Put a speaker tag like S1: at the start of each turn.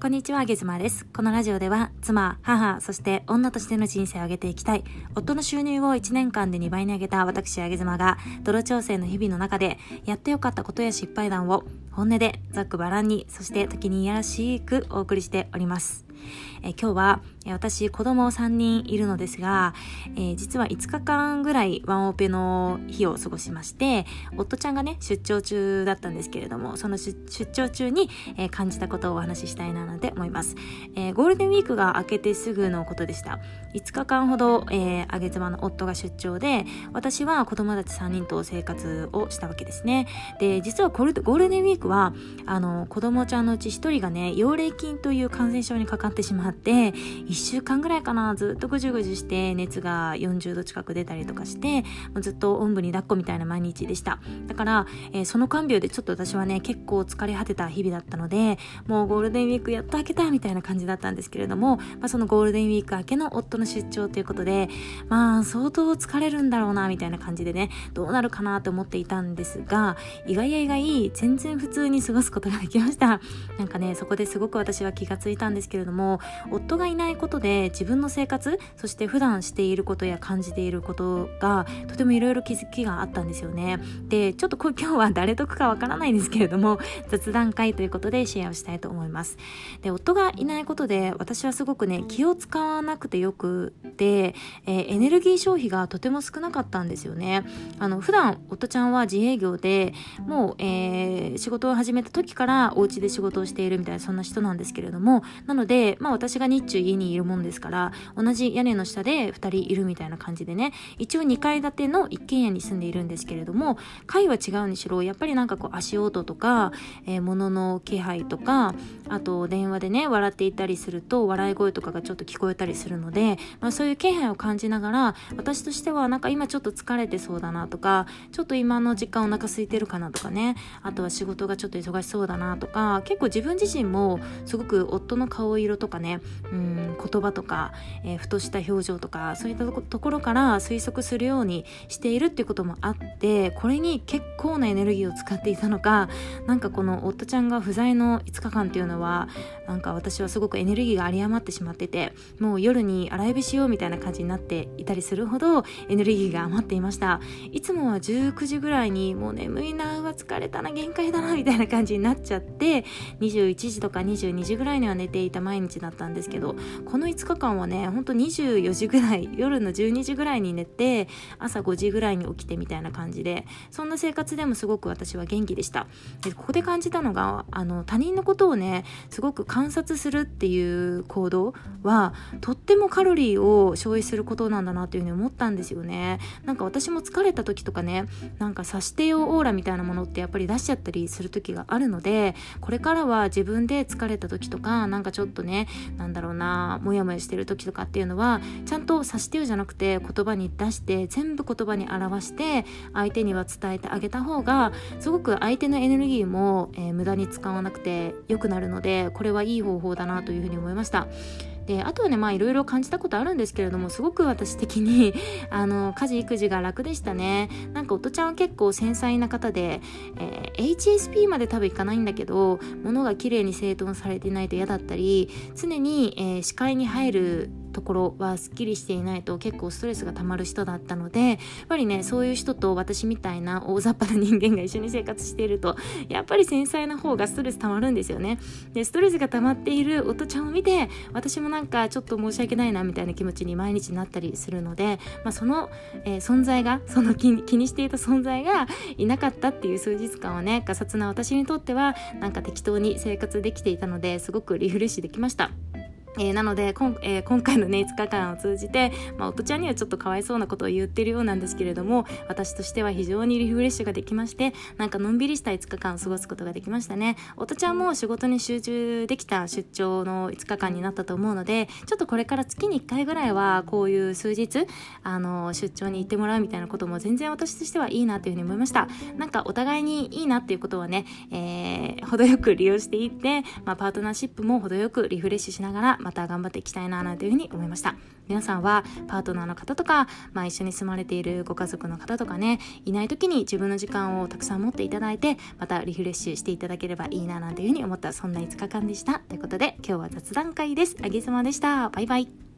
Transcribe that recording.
S1: こんにちは、ゲズマです。このラジオでは、妻、母、そして女としての人生を上げていきたい、夫の収入を1年間で2倍に上げた私、あげずまが、泥調整の日々の中で、やってよかったことや失敗談を、本音で、ざっくばらんに、そして時にいやらしくお送りしております。え今日は、私子供3人いるのですが、えー、実は5日間ぐらいワンオペの日を過ごしまして夫ちゃんがね出張中だったんですけれどもその出張中に、え、感じたことをお話ししたいななんて思います、えー、ゴールデンウィークが明けてすぐのことでした。5日間ほど、えー、上妻の夫が出張で私は子供たち3人と生活をしたわけですね。で実はゴールデンウィークはあの子供ちゃんのうち1人がね溶霊菌という感染症にかかっててしまって1週間ぐらいかなずっとぐじゅぐじゅして熱が40度近く出たりとかしてずっとおんぶに抱っこみたいな毎日でした。だから、えー、その看病でちょっと私はね結構疲れ果てた日々だったのでもうゴールデンウィークやっと明けたみたいな感じだったんですけれども、まあ、そのゴールデンウィーク明けの夫の出張ということでまあ相当疲れるんだろうなみたいな感じでねどうなるかなと思っていたんですが意外や意外全然普通に過ごすことができました。なんかねそこですごく私は気がついたんですけれども夫がいないことで自分の生活そして普段していることや感じていることがとてもいろいろ気づきがあったんですよね。でちょっと今日は誰得かわからないんですけれども雑談会ということでシェアをしたいと思います。で夫がいないことで私はすごくね気を使わなくてよくて、えー、エネルギー消費がとても少なかったんですよね。あの普段夫ちゃんは自営業でもう、えー、仕事を始めた時からお家で仕事をしているみたいなそんな人なんですけれどもなのでまあ私が日中家にいるもんですから同じ屋根の下で2人いるみたいな感じでね一応2階建ての一軒家に住んでいるんですけれども階は違うにしろやっぱりなんかこう足音とか、えー、物の気配とかあと電話でね笑っていたりすると笑い声とかがちょっと聞こえたりするので、まあ、そういう気配を感じながら私としてはなんか今ちょっと疲れてそうだなとかちょっと今の時間お腹空いてるかなとかねあとは仕事がちょっと忙しそうだなとか結構自分自身もすごく夫の顔色とかねうん言葉とか、えー、ふとした表情とかそういったところから推測するようにしているっていうこともあってこれに結構なエネルギーを使っていたのかなんかこの夫ちゃんが不在の5日間っていうのはなんか私はすごくエネルギーが有り余ってしまっててもう夜に洗い火しようみたいな感じになっていたりするほどエネルギーが余っていました。いつもは19時ぐらいにもう眠いなうわ疲れたな限界だなみたいな感じになっちゃって21時とか22時ぐらいには寝ていた毎日だったんですけどこの5日間はねほんと24時ぐらい夜の12時ぐらいに寝て朝5時ぐらいに起きてみたいな感じでそんな生活でもすごく私は元気でしたでここで感じたのがあの他人のことをねすごく観察するっていう行動はとってもカロリーを消費することなんだなというふうに思ったんですよねなんか私も疲れた時とかねなんか察してよオーラみたいなものってやっぱり出しちゃったりする時があるのでこれからは自分で疲れた時とかなんかちょっとねなんだろうなモヤモヤしてる時とかっていうのはちゃんと察してよじゃなくて言葉に出して全部言葉に表して相手には伝えてあげた方がすごく相手のエネルギーも、えー、無駄に使わなくて良くなるのでこれはいい方法だなというふうに思いました。であとはねまあいろいろ感じたことあるんですけれどもすごく私的に あの家事育児が楽でしたね。なんか夫ちゃんは結構繊細な方で、えー、HSP まで多分いかないんだけど物が綺麗に整頓されてないと嫌だったり常に、えー、視界に入るところはすっきりしていないと結構ストレスが溜まる人だったのでやっぱりねそういう人と私みたいな大雑把な人間が一緒に生活しているとやっぱり繊細な方がストレス溜まるんですよねでストレスが溜まっている夫ちゃんを見て私もなんかちょっと申し訳ないなみたいな気持ちに毎日なったりするので、まあ、その、えー、存在がその気にしていた存在がいなかったっていう数日間はねガサツな私にとってはなんか適当に生活できていたのですごくリフレッシュできました。えー、なのでこん、えー、今回のね5日間を通じて、まあ、夫ちゃんにはちょっとかわいそうなことを言ってるようなんですけれども私としては非常にリフレッシュができましてなんかのんびりした5日間を過ごすことができましたね。夫ちゃんも仕事に集中できた出張の5日間になったと思うのでちょっとこれから月に1回ぐらいはこういう数日あの出張に行ってもらうみたいなことも全然私としてはいいなというふうに思いました。なんかお互いにいいなっていうことはね、えー、程よく利用していって、まあ、パートナーシップも程よくリフレッシュしながらまた頑張っていきたいななんていうふうに思いました。皆さんはパートナーの方とか、まあ、一緒に住まれているご家族の方とかねいない時に自分の時間をたくさん持っていただいてまたリフレッシュしていただければいいななんていうふうに思ったそんな5日間でした。ということで今日は雑談会です。あげずまでした。バイバイ。